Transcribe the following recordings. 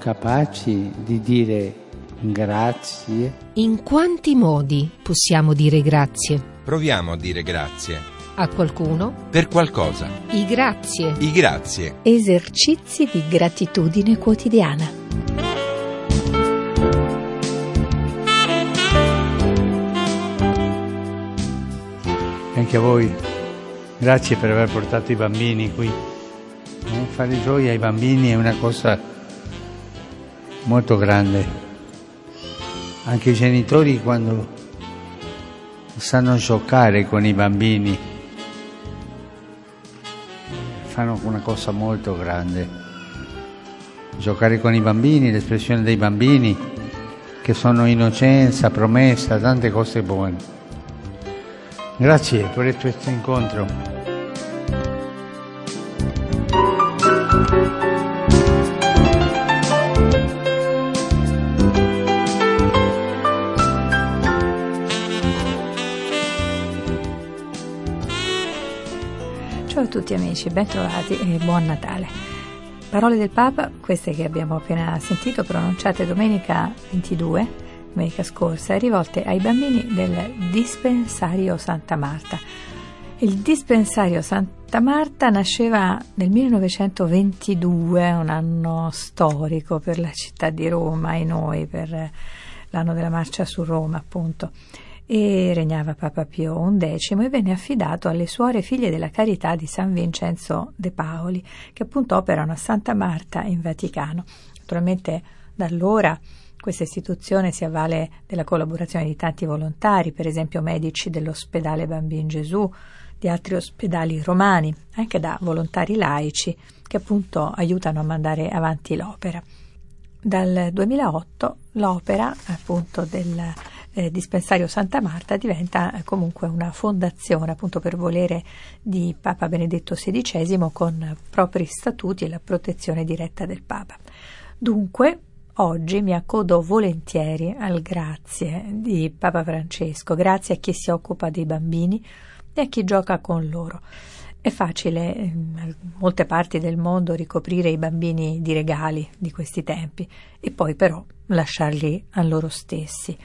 Capaci di dire grazie? In quanti modi possiamo dire grazie? Proviamo a dire grazie. A qualcuno? Per qualcosa. I grazie. I grazie. Esercizi di gratitudine quotidiana. Anche a voi, grazie per aver portato i bambini qui. Eh, Fare gioia ai bambini è una cosa molto grande. Anche i genitori quando sanno giocare con i bambini fanno una cosa molto grande. Giocare con i bambini, l'espressione dei bambini che sono innocenza, promessa, tante cose buone. Grazie per questo incontro. Tutti amici, bentrovati e buon Natale. Parole del Papa, queste che abbiamo appena sentito, pronunciate domenica 22, domenica scorsa, rivolte ai bambini del Dispensario Santa Marta. Il Dispensario Santa Marta nasceva nel 1922, un anno storico per la città di Roma e noi, per l'anno della marcia su Roma, appunto e regnava Papa Pio XI e venne affidato alle suore figlie della carità di San Vincenzo de Paoli, che appunto operano a Santa Marta in Vaticano. Naturalmente da allora questa istituzione si avvale della collaborazione di tanti volontari, per esempio medici dell'ospedale Bambin Gesù, di altri ospedali romani, anche da volontari laici che appunto aiutano a mandare avanti l'opera. Dal 2008 l'opera appunto del eh, dispensario Santa Marta diventa eh, comunque una fondazione appunto per volere di Papa Benedetto XVI con propri statuti e la protezione diretta del Papa. Dunque oggi mi accodo volentieri al grazie di Papa Francesco, grazie a chi si occupa dei bambini e a chi gioca con loro. È facile in molte parti del mondo ricoprire i bambini di regali di questi tempi e poi però lasciarli a loro stessi,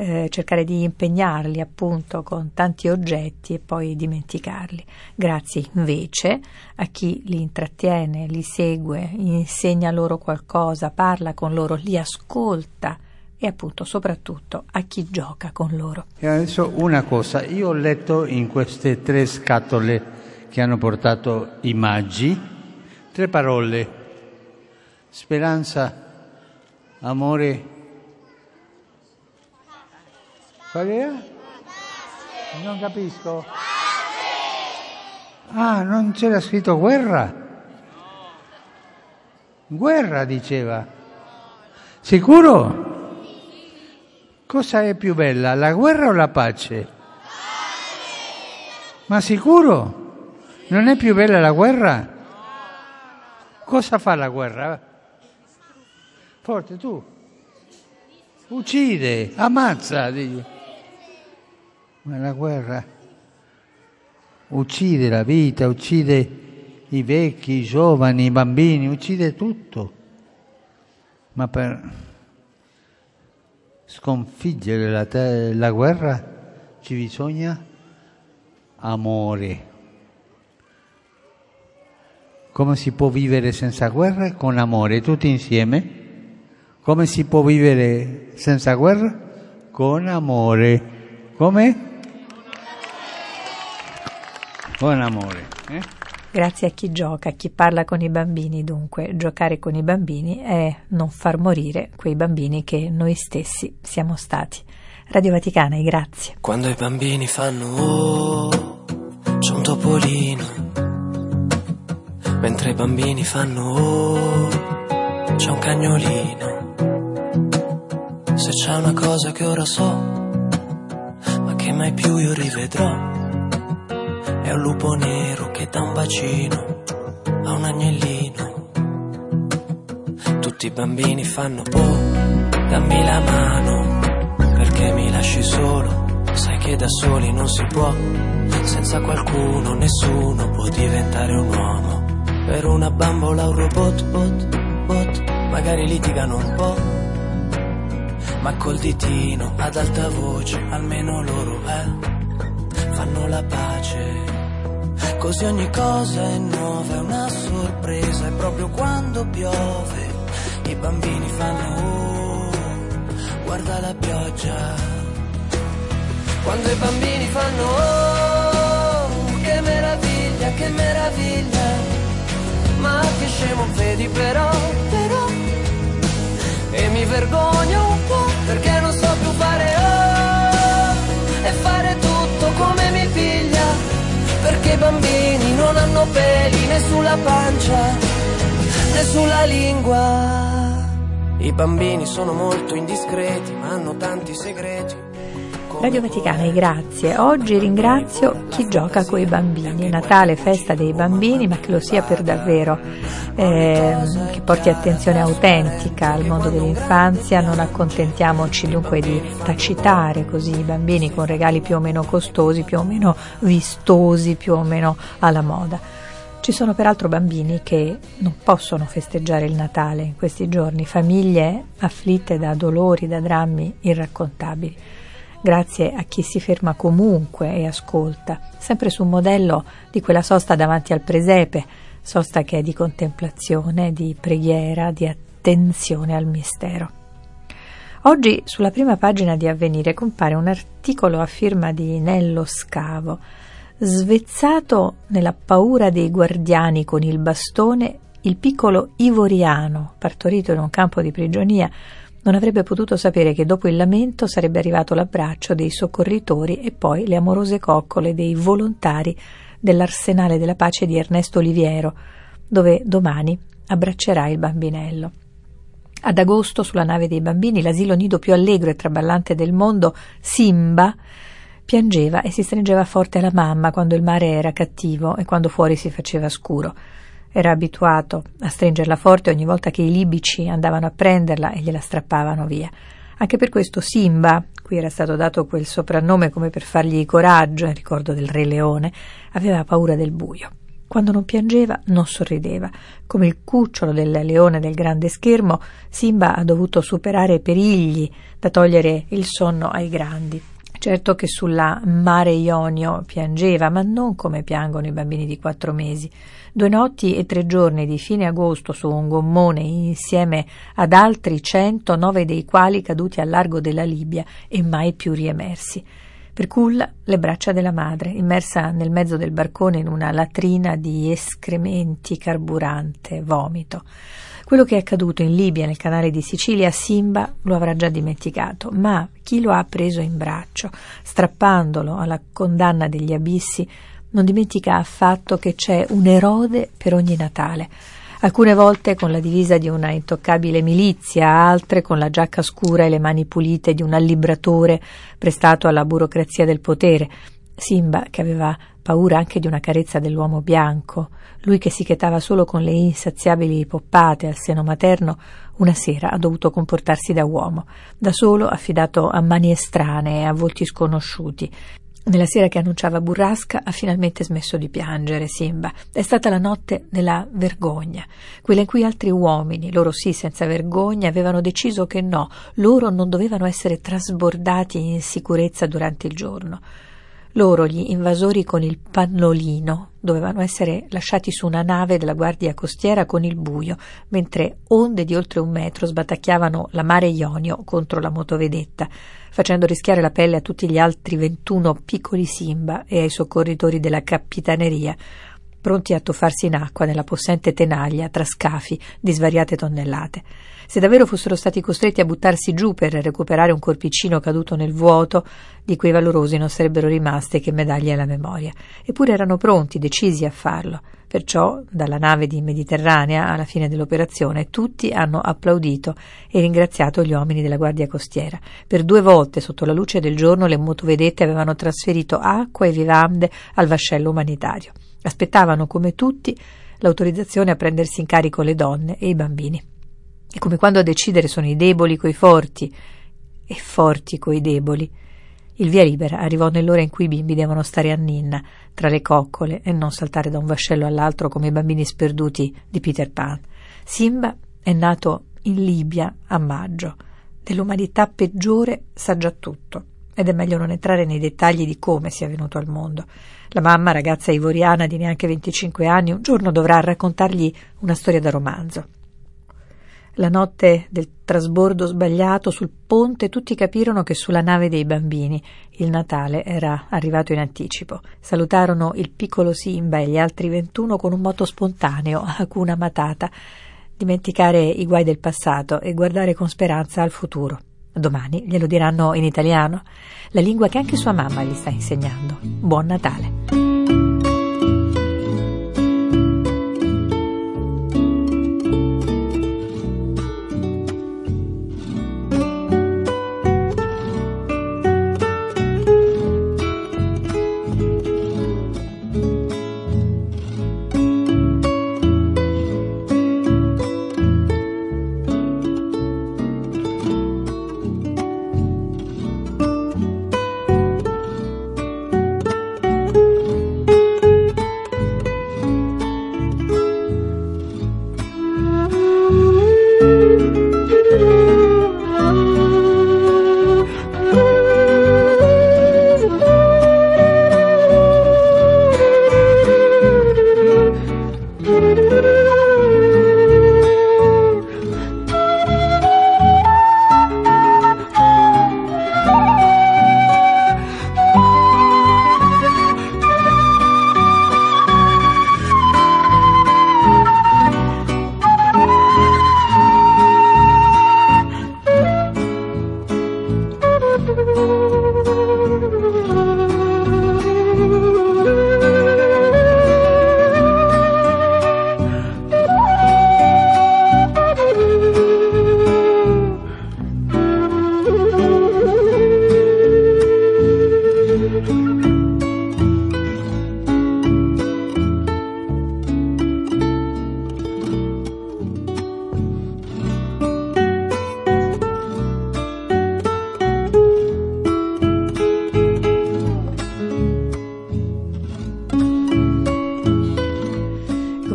eh, cercare di impegnarli appunto con tanti oggetti e poi dimenticarli. Grazie invece a chi li intrattiene, li segue, insegna loro qualcosa, parla con loro, li ascolta e appunto soprattutto a chi gioca con loro. E adesso una cosa, io ho letto in queste tre scatole che hanno portato i maggi, tre parole, speranza, amore, qual era? Non capisco. Ah, non c'era scritto guerra? Guerra diceva. Sicuro? Cosa è più bella, la guerra o la pace? Ma sicuro? Non è più bella la guerra? Cosa fa la guerra? Forte tu. Uccide, ammazza. Dici. Ma la guerra uccide la vita, uccide i vecchi, i giovani, i bambini, uccide tutto. Ma per sconfiggere la, la guerra ci bisogna amore. Come si può vivere senza guerra? Con amore, tutti insieme. Come si può vivere senza guerra? Con amore. Come? Con amore. Eh? Grazie a chi gioca, a chi parla con i bambini, dunque giocare con i bambini è non far morire quei bambini che noi stessi siamo stati. Radio Vaticana, e grazie. Quando i bambini fanno oh, c'è un topolino. Mentre i bambini fanno oh, c'è un cagnolino. Se c'è una cosa che ora so, ma che mai più io rivedrò, è un lupo nero che dà un bacino a un agnellino. Tutti i bambini fanno oh, dammi la mano, perché mi lasci solo. Sai che da soli non si può, senza qualcuno nessuno può diventare un uomo. Per una bambola un robot, bot, bot, magari litigano un po', ma col ditino ad alta voce, almeno loro eh, fanno la pace. Così ogni cosa è nuova, è una sorpresa, e proprio quando piove. I bambini fanno oh, guarda la pioggia. Quando i bambini fanno oh, che meraviglia, che meraviglia, ma che scemo vedi però, però, e mi vergogno un po' bambini non hanno peli né sulla pancia né sulla lingua. I bambini sono molto indiscreti, ma hanno tanti segreti. Radio Vaticana grazie. Oggi ringrazio chi gioca con i bambini. Natale, festa dei bambini, ma che lo sia per davvero, eh, che porti attenzione autentica al mondo dell'infanzia. Non accontentiamoci dunque di tacitare così i bambini con regali più o meno costosi, più o meno vistosi, più o meno alla moda. Ci sono peraltro bambini che non possono festeggiare il Natale in questi giorni, famiglie afflitte da dolori, da drammi irraccontabili grazie a chi si ferma comunque e ascolta, sempre sul modello di quella sosta davanti al presepe, sosta che è di contemplazione, di preghiera, di attenzione al mistero. Oggi sulla prima pagina di Avvenire compare un articolo a firma di Nello Scavo, svezzato nella paura dei guardiani con il bastone, il piccolo Ivoriano, partorito in un campo di prigionia, non avrebbe potuto sapere che dopo il lamento sarebbe arrivato l'abbraccio dei soccorritori e poi le amorose coccole dei volontari dell'Arsenale della Pace di Ernesto Oliviero, dove domani abbraccerà il bambinello. Ad agosto, sulla nave dei bambini, l'asilo nido più allegro e traballante del mondo, Simba, piangeva e si stringeva forte alla mamma quando il mare era cattivo e quando fuori si faceva scuro. Era abituato a stringerla forte ogni volta che i libici andavano a prenderla e gliela strappavano via. Anche per questo Simba, cui era stato dato quel soprannome come per fargli coraggio in ricordo del Re Leone, aveva paura del buio. Quando non piangeva, non sorrideva. Come il cucciolo del leone del grande schermo, Simba ha dovuto superare perigli da togliere il sonno ai grandi. Certo che sulla mare Ionio piangeva, ma non come piangono i bambini di quattro mesi. Due notti e tre giorni di fine agosto su un gommone insieme ad altri cento, nove dei quali caduti al largo della Libia e mai più riemersi. Per culla le braccia della madre, immersa nel mezzo del barcone in una latrina di escrementi, carburante, vomito. Quello che è accaduto in Libia, nel canale di Sicilia, Simba lo avrà già dimenticato, ma chi lo ha preso in braccio, strappandolo alla condanna degli abissi, non dimentica affatto che c'è un erode per ogni Natale. Alcune volte con la divisa di una intoccabile milizia, altre con la giacca scura e le mani pulite di un allibratore prestato alla burocrazia del potere. Simba, che aveva paura anche di una carezza dell'uomo bianco, lui che si chetava solo con le insaziabili poppate al seno materno, una sera ha dovuto comportarsi da uomo, da solo affidato a mani estranee e a volti sconosciuti. Nella sera che annunciava burrasca ha finalmente smesso di piangere Simba. È stata la notte della vergogna, quella in cui altri uomini, loro sì senza vergogna, avevano deciso che no, loro non dovevano essere trasbordati in sicurezza durante il giorno. Loro, gli invasori con il pannolino, dovevano essere lasciati su una nave della guardia costiera con il buio, mentre onde di oltre un metro sbatacchiavano la mare Ionio contro la motovedetta, facendo rischiare la pelle a tutti gli altri ventuno piccoli Simba e ai soccorritori della capitaneria, pronti a tuffarsi in acqua nella possente tenaglia tra scafi di svariate tonnellate. Se davvero fossero stati costretti a buttarsi giù per recuperare un corpicino caduto nel vuoto, di quei valorosi non sarebbero rimaste che medaglie alla memoria. Eppure erano pronti, decisi a farlo. Perciò, dalla nave di Mediterranea, alla fine dell'operazione, tutti hanno applaudito e ringraziato gli uomini della Guardia Costiera. Per due volte, sotto la luce del giorno, le motovedette avevano trasferito acqua e vivande al vascello umanitario. Aspettavano, come tutti, l'autorizzazione a prendersi in carico le donne e i bambini. E come quando a decidere sono i deboli coi forti e forti coi deboli. Il via libera arrivò nell'ora in cui i bimbi devono stare a ninna, tra le coccole, e non saltare da un vascello all'altro come i bambini sperduti di Peter Pan. Simba è nato in Libia a maggio. Dell'umanità peggiore sa già tutto ed è meglio non entrare nei dettagli di come sia venuto al mondo. La mamma, ragazza ivoriana di neanche 25 anni, un giorno dovrà raccontargli una storia da romanzo. La notte del trasbordo sbagliato sul ponte tutti capirono che sulla nave dei bambini il Natale era arrivato in anticipo. Salutarono il piccolo Simba e gli altri 21 con un moto spontaneo, a cuna matata, dimenticare i guai del passato e guardare con speranza al futuro. Domani glielo diranno in italiano, la lingua che anche sua mamma gli sta insegnando. Buon Natale!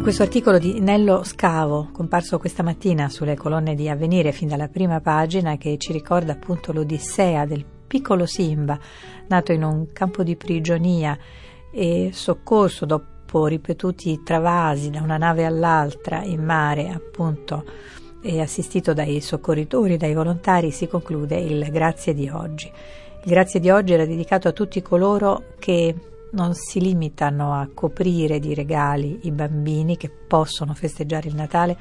Questo articolo di Nello Scavo, comparso questa mattina sulle colonne di Avvenire fin dalla prima pagina, che ci ricorda appunto l'odissea del piccolo Simba, nato in un campo di prigionia e soccorso dopo ripetuti travasi da una nave all'altra in mare, appunto, e assistito dai soccorritori, dai volontari, si conclude il grazie di oggi. Il grazie di oggi era dedicato a tutti coloro che non si limitano a coprire di regali i bambini che possono festeggiare il Natale,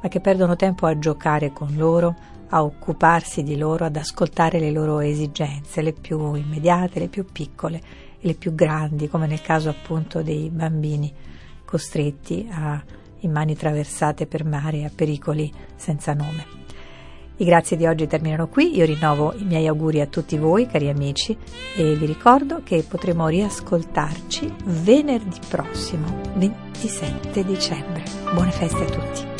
ma che perdono tempo a giocare con loro, a occuparsi di loro, ad ascoltare le loro esigenze, le più immediate, le più piccole e le più grandi, come nel caso appunto dei bambini costretti a immani traversate per mare a pericoli senza nome. I grazie di oggi terminano qui, io rinnovo i miei auguri a tutti voi cari amici e vi ricordo che potremo riascoltarci venerdì prossimo, 27 dicembre. Buone feste a tutti.